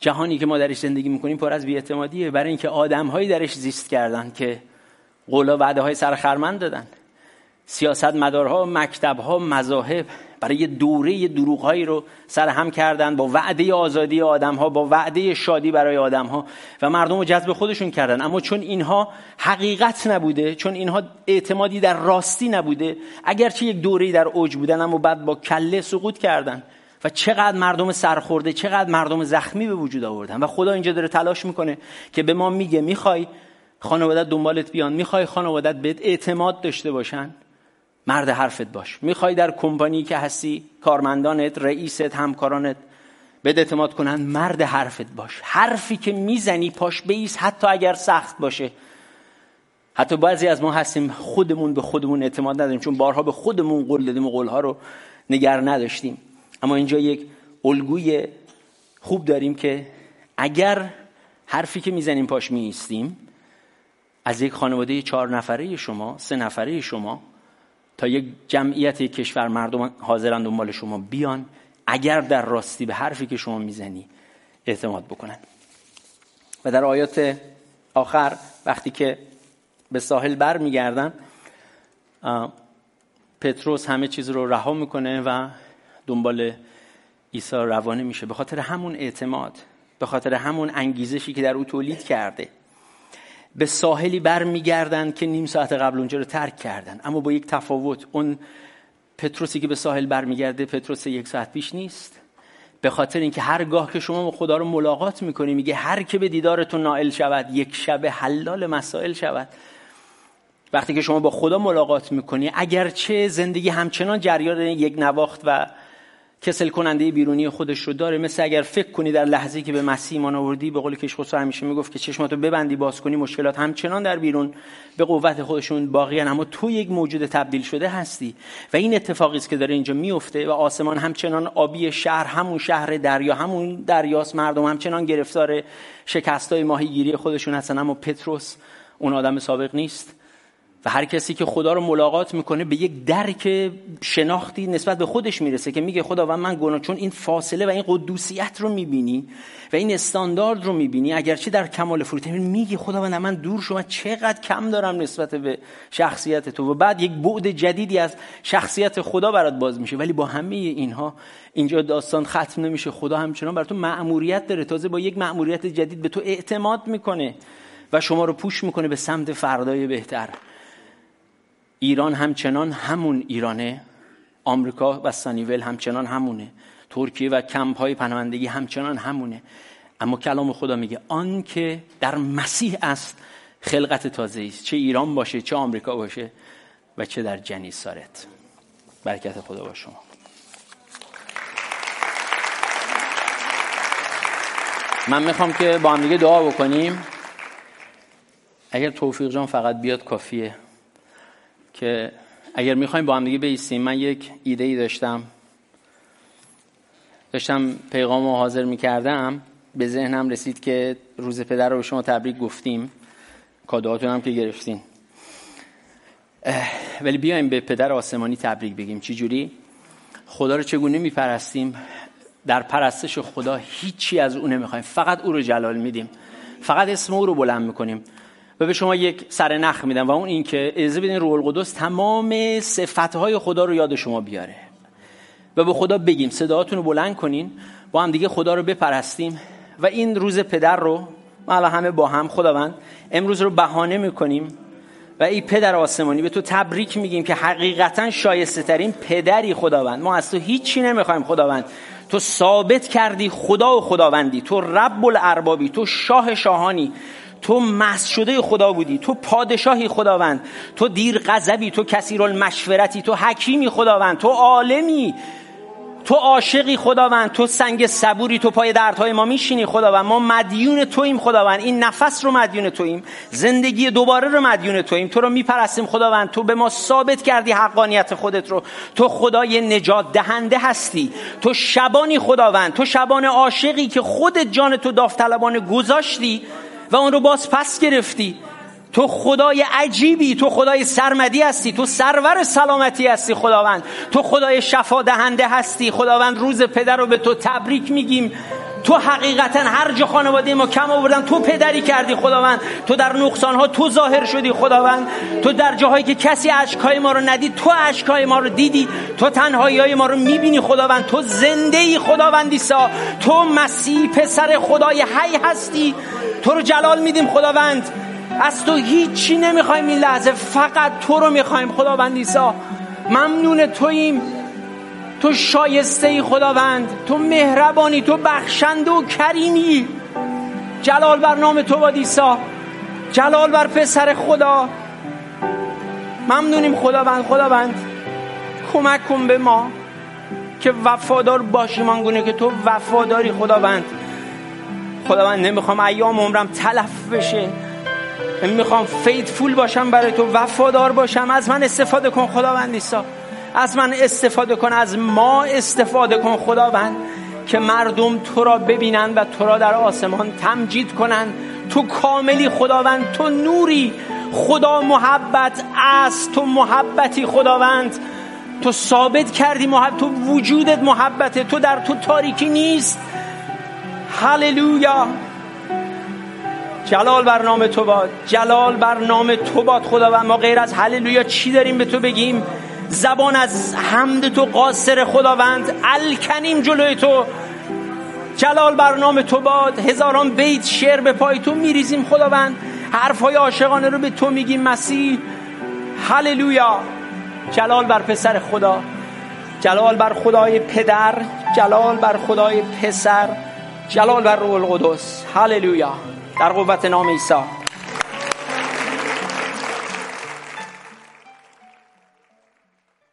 جهانی که ما درش زندگی می‌کنیم پر از بیاعتمادیه. برای اینکه آدمهایی درش زیست کردن که قولا وعده های سرخرمند دادن. سیاست مدارها مکتبها مذاهب برای دوره دروغهایی رو سر هم کردن با وعده آزادی آدم ها با وعده شادی برای آدم ها و مردم رو جذب خودشون کردن. اما چون اینها حقیقت نبوده چون اینها اعتمادی در راستی نبوده اگرچه یک دوره در اوج بودن اما بعد با کله سقوط کردن و چقدر مردم سرخورده چقدر مردم زخمی به وجود آوردن. و خدا اینجا داره تلاش می‌کنه که به ما میگه می‌خوای خانوادت دنبالت بیان می‌خوای خانوادت بهت اعتماد داشته باشن. مرد حرفت باش. می‌خوای در کمپانی که هستی کارمندانت رئیست همکارانت به اعتماد کنن مرد حرفت باش. حرفی که می‌زنی پاش بیس حتی اگر سخت باشه. حتی بعضی از ما هستیم خودمون به خودمون اعتماد نداریم چون بارها به خودمون قول دادیم و قولها رو نگر نداشتیم. اما اینجا یک الگوی خوب داریم که اگر حرفی که می‌زنیم پاش میستیم از یک خانواده چهار نفره شما سه نفره شما تا یک جمعیت کشور مردم حاضرن دنبال شما بیان اگر در راستی به حرفی که شما می‌زنی اعتماد بکنن. و در آیات آخر وقتی که به ساحل بر میگردن پتروس همه چیز رو رها می‌کنه و دنبال عیسی روانه میشه. به خاطر همون اعتماد به خاطر همون انگیزشی که در او تولید کرده. به ساحلی برمیگردن که نیم ساعت قبل اونجا رو ترک کردن. اما با یک تفاوت اون پتروسی که به ساحل برمیگرده پتروس یک ساعت پیش نیست. به خاطر اینکه هرگاه که شما خدا رو ملاقات می‌کنی میگه هر که به دیدارتون نائل شود یک شب حلال مسائل شود. وقتی که شما با خدا ملاقات می‌کنی اگرچه زندگی همچنان جریان یک نواخت و کسل کننده بیرونی خودش رو داره. مثل اگر فکر کنی در لحظه که به مسیح ایمان آوردی به قول کش خسرو همیشه می‌گفت که چشماتو ببندی باز کنی مشکلات همچنان در بیرون. به قوت خودشون باقیان اما تو یک موجود تبدیل شده هستی. و این اتفاقی است که داره اینجا میفته و آسمان همچنان آبی شهر همون شهر دریا همون دریاست. مردم همچنان گرفتار شکستای ماهیگیری خودشون هستن. اما پتروس اون آدم سابق نیست. و هر کسی که خدا رو ملاقات می‌کنه به یک درک شناختی نسبت به خودش می‌رسه که میگه خدا و من گناه چون این فاصله و این قدوسیت رو می‌بینی و این استاندارد رو می‌بینی اگرچه در کمال فروتن میگی خدا و من دور شما چقدر کم دارم نسبت به شخصیت تو. و بعد یک بعد جدیدی از شخصیت خدا برات باز میشه. ولی با همه اینها اینجا داستان ختم نمیشه. خدا همچنان بر تو مأموریت داره. تازه با یک مأموریت جدید به تو اعتماد می‌کنه و شما رو پوش می‌کنه به سمت فردای بهتر. ایران همچنان همون ایرانه آمریکا و سانیول همچنان همونه ترکیه و کمپ های پناهندگی همچنان همونه. اما کلام خدا میگه آن که در مسیح است خلقت تازه است. چه ایران باشه چه آمریکا باشه و چه در جنیسارت. برکت خدا با شما. من می‌خوام که با هم دیگه دعا بکنیم. اگر توفیق جان فقط بیاد کافیه. که اگر می‌خوایم با هم دیگه بیستیم من یک ایده ای داشتم. داشتم پیغام رو حاضر می‌کردم. به ذهنم رسید که روز پدر رو به شما تبریک گفتیم. کادوهاتون هم که گرفتین. ولی بیایم به پدر آسمانی تبریک بگیم. چی جوری؟ خدا رو چگونه میپرستیم؟ در پرستش خدا هیچی از او نمی‌خوایم. فقط او رو جلال میدیم. فقط اسم او رو بلند می‌کنیم. و به شما یک سر نخ میدم و اون این که اجازه بدین روح القدس تمام صفتهای خدا رو یاد شما بیاره. و به خدا بگیم صداهاتون رو بلند کنین با هم دیگه خدا رو بپرستیم و این روز پدر رو ما همه با هم خداوند امروز رو بهانه می‌کنیم و ای پدر آسمانی به تو تبریک میگیم که حقیقتا شایسته ترین پدری خداوند. ما از تو هیچی نمی‌خوایم خداوند. تو ثابت کردی خدا و خداوندی. تو رب الاربابی تو شاه شاهانی. تو مس شده خدا بودی تو پادشاهی خداوند تو دیر غضبی تو کثیر المشورتی تو حکیمی خداوند تو عالمی تو عاشقی خداوند تو سنگ صبوری تو پای دردهای ما میشینی خداوند. ما مدیون توییم خداوند. این نفس رو مدیون توییم زندگی دوباره رو مدیون توییم تو رو میپرستیم خداوند. تو به ما ثابت کردی حقانیت خودت رو. تو خدای نجات دهنده هستی. تو شبانی خداوند. تو شبان عاشقی که خودت جان تو داوطلبانه گذاشتی. و اون رو باز پس گرفتی. تو خدای عجیبی تو خدای سرمدی هستی تو سرور سلامتی هستی خداوند. تو خدای شفا دهنده هستی. خداوند روز پدر رو به تو تبریک میگیم. تو حقیقتا هر جا خانواده ما کم آوردن تو پدری کردی خداوند. تو در نقصان ها تو ظاهر شدی خداوند. تو در جاهایی که کسی اشکای ما رو ندید تو اشکای ما رو دیدی. تو تنهایی های ما رو می‌بینی خداوند. تو زنده ای خداوندی سا. تو مسیح پسر خدای حی هستی. تو رو جلال میدیم خداوند. از تو هیچی نمی‌خوایم این لحظه فقط تو رو می‌خوایم خداوند ایسا ممنون توییم. تو شایسته ای خداوند تو مهربانی تو بخشنده و کریمی. جلال بر نام تو بادیسا جلال بر پسر خدا. ممنونیم خداوند خداوند. کمک کن به ما که وفادار باشیم آنگونه که تو وفاداری خداوند. خداوند نمی‌خوام ایام عمرم تلف بشه. می‌خوام فیدفول باشم برای تو وفادار باشم. از من استفاده کن خداوند ایسا از من استفاده کن از ما استفاده کن خداوند که مردم تو را ببینن و تو را در آسمان تمجید کنن. تو کاملی خداوند تو نوری. خدا محبت است تو محبتی خداوند. تو ثابت کردی محبت تو وجودت محبته. تو در تو تاریکی نیست. هللویا. جلال بر نام تو باد. جلال بر نام تو باد خداوند. ما غیر از هللویا چی داریم به تو بگیم؟ زبان از حمد تو قاصر خداوند. الکنیم جلوی تو. جلال بر نام تو باد. هزاران بیت شعر به پای تو میریزیم خداوند. حرفهای عاشقانه رو به تو میگیم مسیح. هللویا جلال بر پسر خدا. جلال بر خدای پدر. جلال بر خدای پسر. جلال بر روح القدس. هللویا در قوت نام عیسی.